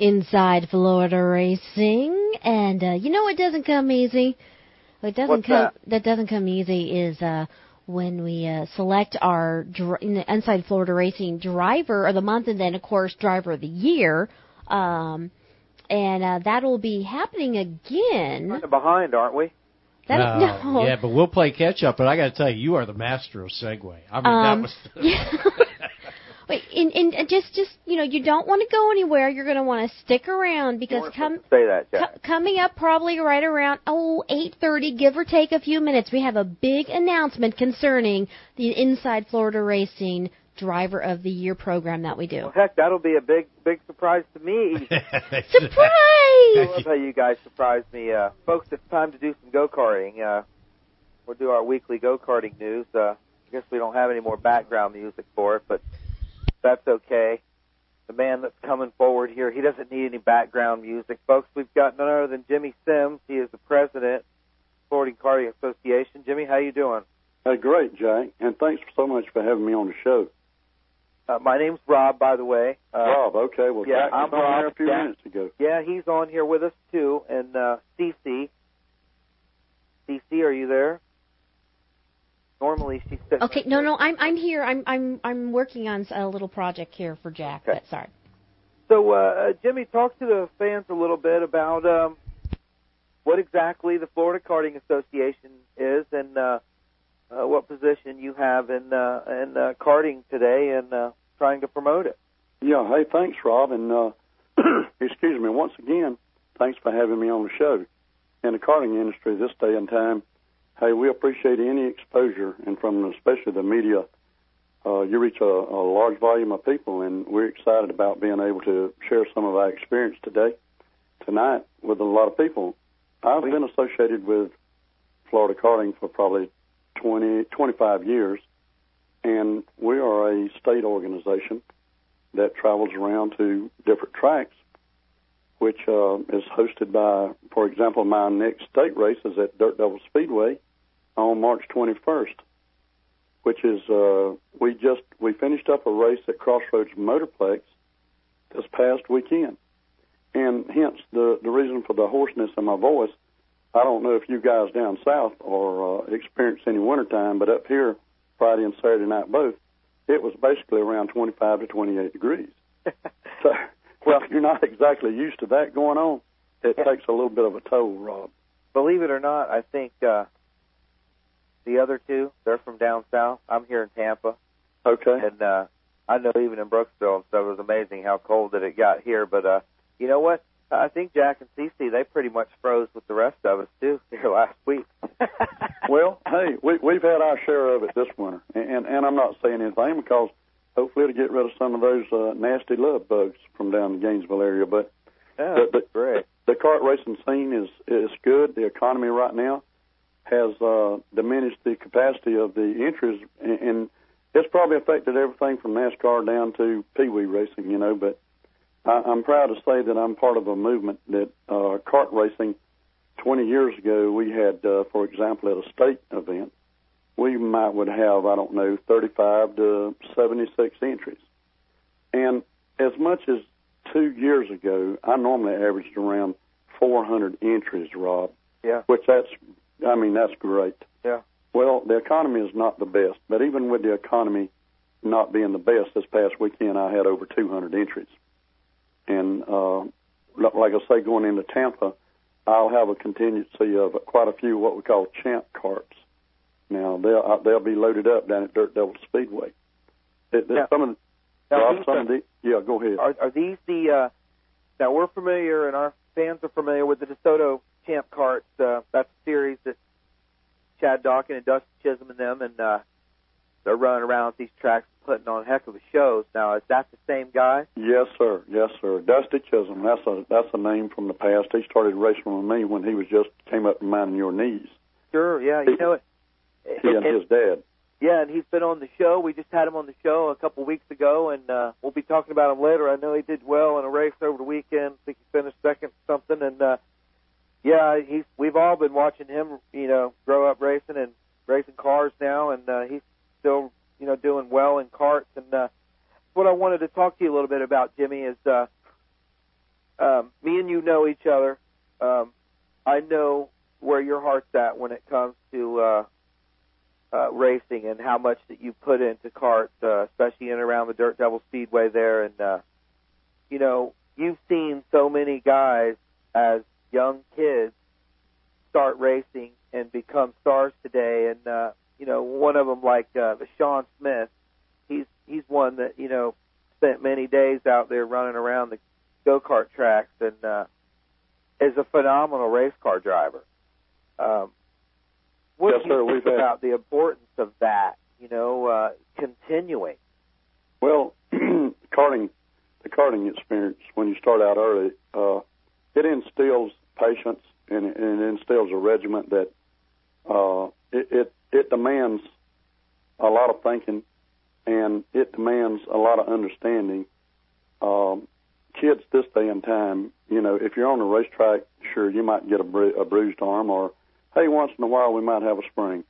Inside Florida Racing, and uh, you know what doesn't come easy? What doesn't What's come that? doesn't come easy is uh, when we uh, select our dr- Inside Florida Racing driver of the month, and then of course driver of the year. Um, and uh, that'll be happening again. Kind of behind, aren't we? That, Oh, no. Yeah, but we'll play catch up. But I got to tell you, you are the master of segue. I mean, Um, that was. Yeah. Wait, and, and and just just you know, you don't want to go anywhere. You're going to want to stick around because come say that, Jack. co- coming up probably right around oh eight thirty, give or take a few minutes, we have a big announcement concerning the Inside Florida Racing Driver of the Year program that we do. Well, heck, that'll be a big, big surprise to me. Surprise! I Surprise! love how you guys surprise me, uh, folks. It's time to do some go karting. Uh, we'll do our weekly go karting news. Uh, I guess we don't have any more background music for it, but that's okay. The man that's coming forward here, he doesn't need any background music, folks. We've got none other than Jimmy Sims. He is the president of the Florida Karting Association. Jimmy, how you doing? Uh, great, Jack, and thanks so much for having me on the show. Uh, my name's Rob, by the way. Uh, Rob, okay, well, yeah, Jack I'm on Rob. a few Jack- minutes ago. Yeah, he's on here with us too, and uh, CC. CC, are you there? Normally she sits. Okay, no, no, I'm I'm here. I'm I'm I'm working on a little project here for Jack. Okay. But sorry. So, uh, Jimmy, talk to the fans a little bit about um, what exactly the Florida Karting Association is, and uh, uh, what position you have in uh, in uh, karting today, and uh, trying to promote it. Yeah, hey, thanks, Rob, and uh, excuse me, once again, thanks for having me on the show. In the karting industry this day and time, hey, we appreciate any exposure, and from especially the media, uh, you reach a, a large volume of people, and we're excited about being able to share some of our experience today, tonight, with a lot of people. I've been associated with Florida Karting for probably 20, 25 years, and we are a state organization that travels around to different tracks, which uh, is hosted by, for example, my next state race is at Dirt Devil Speedway on March 21st, which is uh, we just we finished up a race at Crossroads Motorplex this past weekend, and hence the the reason for the hoarseness in my voice. I don't know if you guys down south are uh, experienced any wintertime, but up here, Friday and Saturday night both, it was basically around 25 to 28 degrees. so, well, you're not exactly used to that going on. It takes a little bit of a toll, Rob. Believe it or not, I think uh, the other two they're from down south. I'm here in Tampa. Okay. And uh I know even in Brooksville and stuff it was amazing how cold that it got here. But uh you know what? I think Jack and Cece they pretty much froze with the rest of us too here last week. Well, hey, we, we've had our share of it this winter, and and I'm not saying anything because hopefully it'll get rid of some of those uh, nasty love bugs from down the Gainesville area. But yeah, But- but- great. the kart racing scene is is good. The economy right now has uh, diminished the capacity of the entries, and, and it's probably affected everything from NASCAR down to Pee Wee racing. You know, but I, I'm proud to say that I'm part of a movement that uh, kart racing. 20 years ago, we had, uh, for example, at a state event, we might would have I don't know 35 to 76 entries, and as much as two years ago, I normally averaged around 400 entries, Rob. Yeah. Which that's, I mean, that's great. Yeah. Well, the economy is not the best, but even with the economy not being the best, this past weekend I had over 200 entries. And uh, like I say, going into Tampa, I'll have a contingency of quite a few what we call champ karts. Now they'll uh, they'll be loaded up down at Dirt Devil Speedway. It, Yeah. Some of the, Now, Rob, some are- of the, yeah, go ahead. Are, are these the? Uh, now we're familiar, and our fans are familiar with the DeSoto Champ Karts. Uh, that's a series that Chad Dawkins and Dusty Chisholm and them, and uh, they're running around these tracks, putting on heck of a shows. Now, is that the same guy? Yes, sir. Yes, sir. Dusty Chisholm. That's a that's a name from the past. He started racing with me when he was just came up to minding your knees. Sure. Yeah. You know it. He and it- his dad. Yeah, and he's been on the show. We just had him on the show a couple weeks ago, and uh, we'll be talking about him later. I know he did well in a race over the weekend. I think he finished second or something, and uh, yeah, he's. We've all been watching him, you know, grow up racing and racing cars now, and uh, he's still, you know, doing well in karts. And uh, what I wanted to talk to you a little bit about, Jimmy, is uh, um, me and you know each other. Um, I know where your heart's at when it comes to uh, uh, racing and how much that you put into karts, uh, especially in and around the Dirt Devil Speedway there. And uh, you know, you've seen so many guys as young kids start racing and become stars today. And uh, you know, one of them like uh, Sean Smith, he's he's one that you know spent many days out there running around the go kart tracks and uh, is a phenomenal race car driver. Um, what Yes, do you sir, think had- about the importance of that? You know, uh, continuing. Well, karting, the karting experience when you start out early, uh, it instills patience and, and instills a regiment that uh, it, it it demands a lot of thinking and it demands a lot of understanding. Um, kids this day and time, you know, if you're on the racetrack, sure you might get a, bru- a bruised arm, or hey, once in a while we might have a sprain.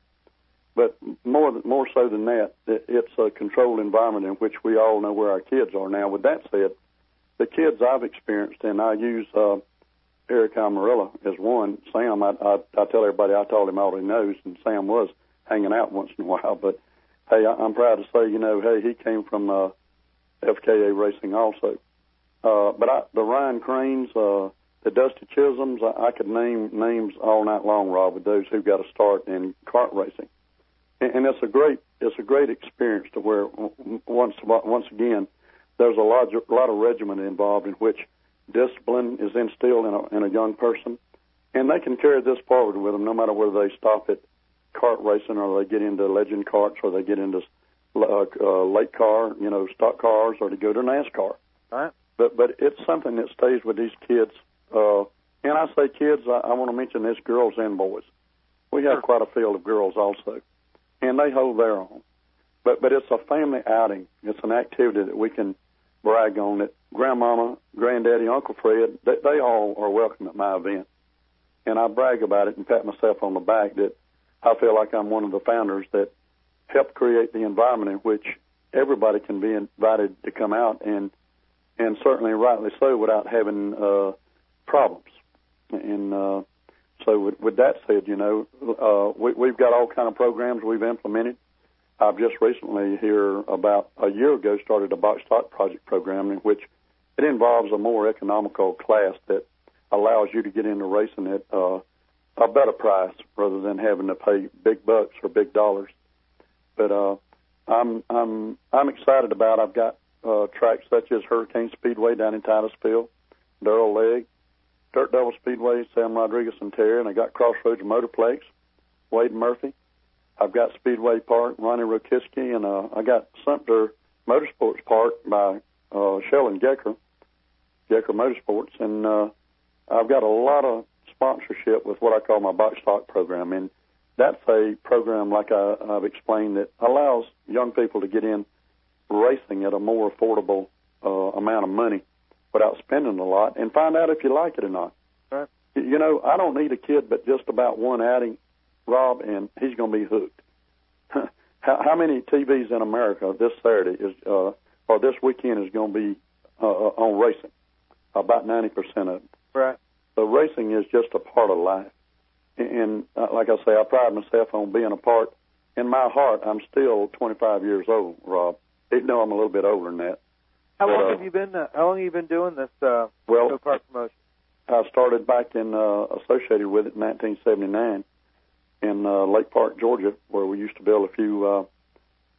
But more th- more so than that, it, it's a controlled environment in which we all know where our kids are. Now, with that said, the kids I've experienced, and I use uh, Eric Amarilla as one. Sam, I, I, I tell everybody I told him all he knows, and Sam was hanging out once in a while. But hey, I, I'm proud to say, you know, hey, he came from uh, FKA Racing also. Uh, but I, the Ryan Cranes, uh, the Dusty Chisholms, I, I could name names all night long, Rob, with those who got a start in kart racing, and, and it's a great it's a great experience to where once once again there's a lot a lot of regiment involved in which discipline is instilled in a, in a young person, and they can carry this forward with them no matter whether they stop at kart racing or they get into legend karts or they get into uh, uh, late car, you know, stock cars, or to go to NASCAR. Right. But but it's something that stays with these kids. Uh, and I say kids, I, I want to mention this: girls and boys. We have Sure. quite a field of girls also, and they hold their own. But but it's a family outing. It's an activity that we can brag on. That grandmama, granddaddy, Uncle Fred, they, they all are welcome at my event, and I brag about it and pat myself on the back that I feel like I'm one of the founders that helped create the environment in which everybody can be invited to come out and and certainly rightly so without having uh, problems. And uh, so, with, with that said, you know, uh, we, we've got all kind of programs we've implemented. I've just recently, here about a year ago, started a box stock project program in which it involves a more economical class that allows you to get into racing at uh, a better price rather than having to pay big bucks or big dollars. But uh, I'm I'm I'm excited about. I've got uh, tracks such as Hurricane Speedway down in Titusville, Durrell Leg, Dirt Devil Speedway, Sam Rodriguez and Terry, and I got Crossroads Motorplex, Wade Murphy. I've got Speedway Park, Ronnie Rokiski, and uh, I got Sumter Motorsports Park by uh, Sheldon Gecker, Gecker Motorsports, and uh, I've got a lot of sponsorship with what I call my box stock program, and that's a program like I, I've explained that allows young people to get in racing at a more affordable uh, amount of money without spending a lot and find out if you like it or not. Right. You know, I don't need a kid but just about one outing, Rob, and he's going to be hooked. how, how many TVs in America this Saturday is uh, or this weekend is going to be uh, uh, on racing? About 90% of it. Right. So racing is just a part of life. And, uh, like I say, I pride myself on being a part. In my heart, I'm still 25 years old, Rob. Even though I'm a little bit older than that. How But, long uh, have you been? Uh, how long have you been doing this uh, Well, go kart promotion? I started back in uh, associated with it in 1979 in uh, Lake Park, Georgia, where we used to build a few uh,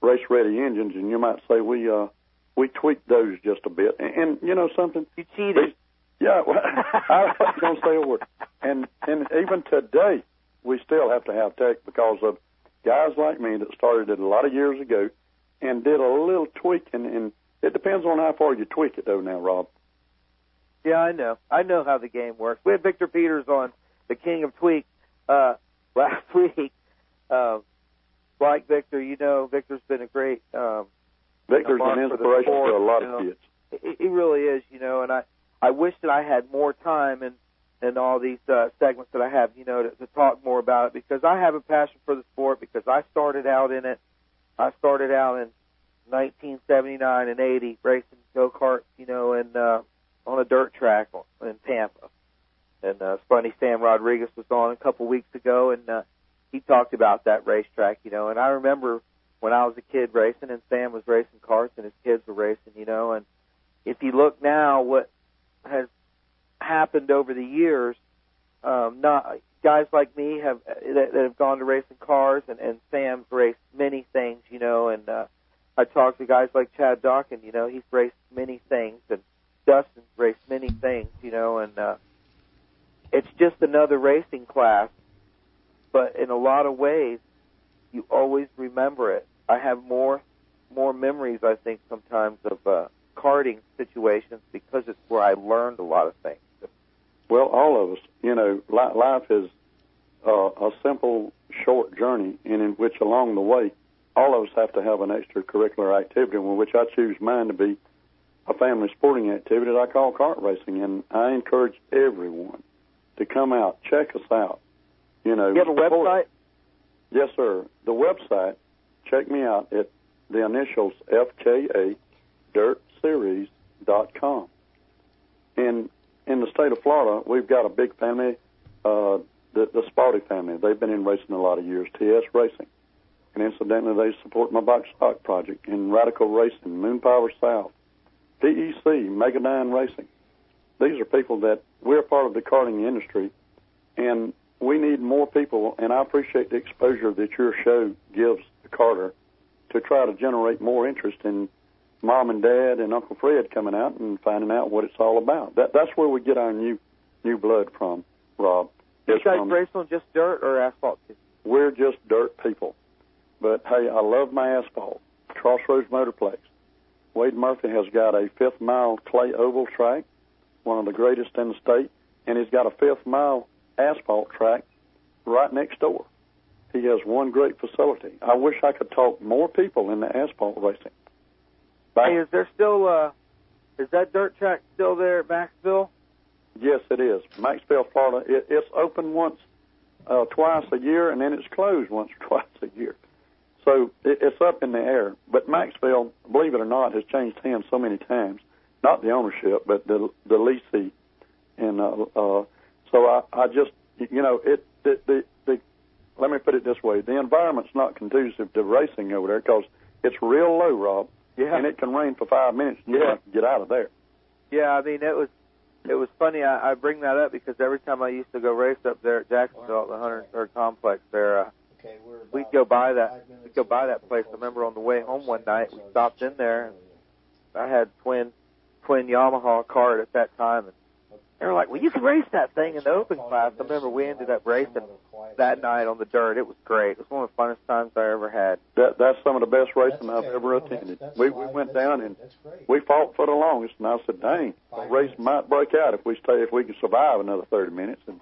race-ready engines, and you might say we uh, we tweaked those just a bit. And, and you know something? You cheated. These- Yeah, well, I was going to say a word. And and even today, we still have to have tech because of guys like me that started it a lot of years ago and did a little tweaking. And it depends on how far you tweak it, though. Now, Rob. Yeah, I know. I know how the game works. We had Victor Peters on, the King of Tweak, uh, last week. Uh, like Victor, you know, Victor's been a great. Um, Victor's an inspiration sport, to a lot you of kids. he, he really is, you know, and I I wish that I had more time in in all these uh, segments that I have, you know, to, to talk more about it because I have a passion for the sport because I started out in it. I started out in 1979 and 80 racing go karts, you know, and uh, on a dirt track in Tampa. And uh, funny, Sam Rodriguez was on a couple weeks ago, and uh, he talked about that racetrack, you know. And I remember when I was a kid racing, and Sam was racing karts, and his kids were racing, you know. And if you look now, what has happened over the years, um, not guys like me have that, that have gone to racing cars, and and Sam's raced many things, you know. And uh, I talked to guys like Chad Dawkins, you know, he's raced many things, and Dustin's raced many things, you know, and uh, it's just another racing class. But in a lot of ways, you always remember it. I have more more memories, I think, sometimes of uh, karting situations because it's where I learned a lot of things. Well, all of us, you know, li- life is uh, a simple, short journey, and in which along the way, all of us have to have an extracurricular activity, in which I choose mine to be a family sporting activity that I call kart racing, and I encourage everyone to come out, check us out. You know, You have a website? Yes, sir. The website, check me out at the initials FKA dirtseries.com. And in the state of Florida, we've got a big family, uh, the, the family. They've been in racing a lot of years, TS Racing. And incidentally, they support my box stock project in Radical Racing, Moon Power South, DEC, Megadyne Racing. These are people that we're part of the karting industry, and we need more people. And I appreciate the exposure that your show gives Carter to try to generate more interest in mom and dad and Uncle Fred coming out and finding out what it's all about. That that's where we get our new new blood from, Rob. You Is race on just dirt or asphalt? we're just dirt people. But hey, I love my asphalt. Crossroads Motorplex. Wade Murphy has got a fifth mile clay oval track, one of the greatest in the state, and he's got a fifth mile asphalt track right next door. He has one great facility. I wish I could talk more people in the asphalt racing. Back- Hey, is there still uh is that dirt track still there at Maxville? Yes, it is. Maxville, Florida. It, it's open once, uh, twice a year, and then it's closed once or twice a year. So it, it's up in the air. But Maxville, believe it or not, has changed hands so many times. Not the ownership, but the the leasee. And uh, uh, so I, I just, you know, it the the. Let me put it this way: the environment's not conducive to racing over there because it's real low, Rob, Yeah. and it can rain for five minutes and you Yeah. have to get out of there. Yeah, I mean it was it was funny. I, I bring that up because every time I used to go race up there at Jacksonville at the Hundred Third Complex, there uh, Okay, we're we'd go by that we'd go by that place. I remember on the way home one night we stopped in there. and I had twin twin Yamaha cart at that time, and they were like, "Well, you can race that thing in the open class." I remember we ended up racing that night on the dirt. It was great. It was one of the funnest times I ever had. That that's some of the best racing I've ever attended. We we went down and we fought for the longest, and I said, "Dang, the race might break out if we stay if we can survive another 30 minutes." And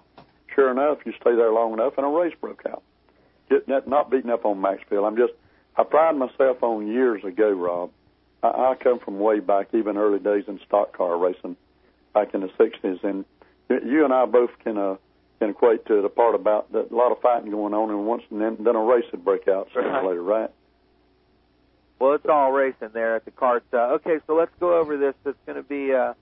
sure enough, you stay there long enough, and a race broke out. Get, not, not beating up on Maxville. I'm just I pride myself on years ago, Rob. I, I come from way back, even early days in stock car racing, back in the 60s, and you and I both can uh, can equate to the part about that a lot of fighting going on, and once and then then a race would break out sooner or later, right? Well, it's all racing there at the kart. Uh, okay, so let's go over this. It's going to be uh,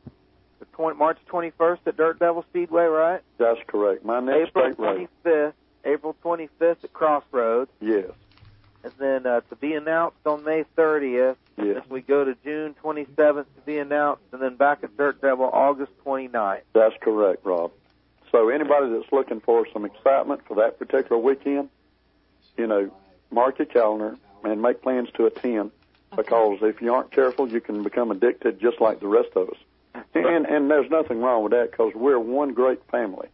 the 20, March 21st at Dirt Devil Speedway, right? That's correct. My next April state race. 25th. April 25th at Crossroads, Yes, and then uh, to be announced on May 30th. yes. Then we go to June 27th to be announced, and then back at Dirt Devil August 29th. That's correct, Rob. So anybody that's looking for some excitement for that particular weekend, you know, mark your calendar and make plans to attend because if you aren't careful, you can become addicted just like the rest of us. And and there's nothing wrong with that because we're one great family,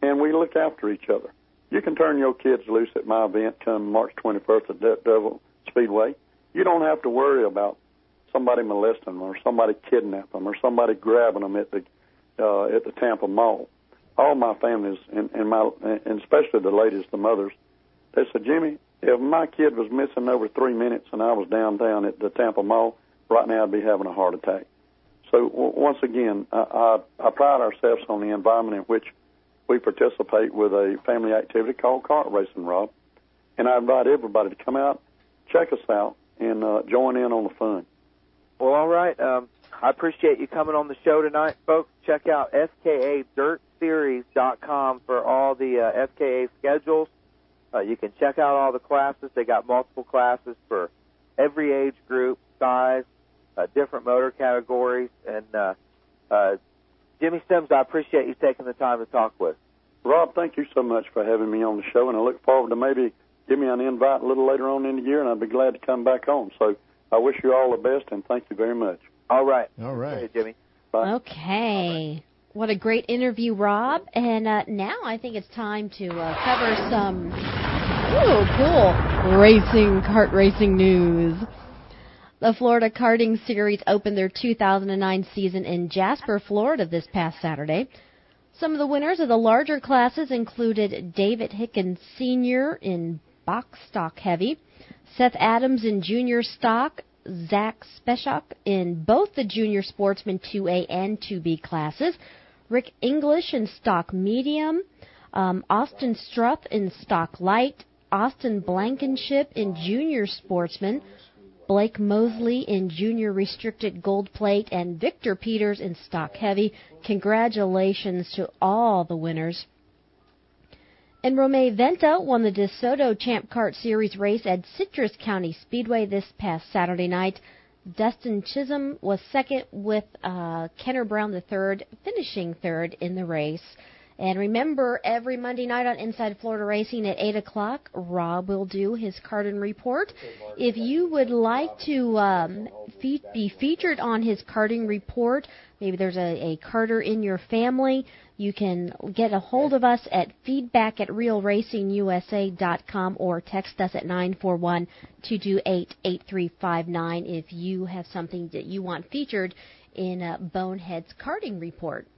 and we look after each other. You can turn your kids loose at my event come March 21st at De- Devil Speedway. You don't have to worry about somebody molesting them or somebody kidnapping them or somebody grabbing them at the uh, at the Tampa Mall. All my families and, and my and especially the ladies, the mothers, they said, Jimmy, if my kid was missing over three minutes and I was downtown at the Tampa Mall, right now I'd be having a heart attack. So w- once again, I, I, I pride ourselves on the environment in which we participate with a family activity called kart racing, Rob. And I invite everybody to come out, check us out, and uh, join in on the fun. Well, all right. Um, I appreciate you coming on the show tonight, folks. Check out fkadirtseries.com for all the uh, FKA schedules. Uh, you can check out all the classes. They got multiple classes for every age group, size, uh, different motor categories. And uh, uh, Jimmy Sims, I appreciate you taking the time to talk with. Rob, thank you so much for having me on the show, and I look forward to maybe give me an invite a little later on in the year, and I'd be glad to come back on. So I wish you all the best, and thank you very much. All right. All right. Hey, Jimmy. Bye. Okay. What a great interview, Rob. And uh, now I think it's time to uh, cover some ooh, cool racing, kart racing news. The Florida Karting Series opened their 2009 season in Jasper, Florida this past Saturday. Some of the winners of the larger classes included David Hickens Sr. in box stock heavy, Seth Adams in junior stock, Zach Speshak in both the junior sportsman 2A and 2B classes, Rick English in stock medium, um, Austin Struth in stock light, Austin Blankenship in junior sportsman, Blake Mosley in junior restricted gold plate, and Victor Peters in stock heavy. Congratulations to all the winners. And Romay Venta won the DeSoto Champ Kart Series race at Citrus County Speedway this past Saturday night. Dustin Chisholm was second with uh, Kenner Brown the third, finishing third in the race. And remember, every Monday night on Inside Florida Racing at 8 o'clock, Rob will do his Karting Report. If you would like to um, fe- be featured on his Karting Report, maybe there's a, a karter in your family, you can get a hold of us at feedback at realracingusa.com or text us at 941 228 8359 if you have something that you want featured in uh, Bonehead's Karting Report.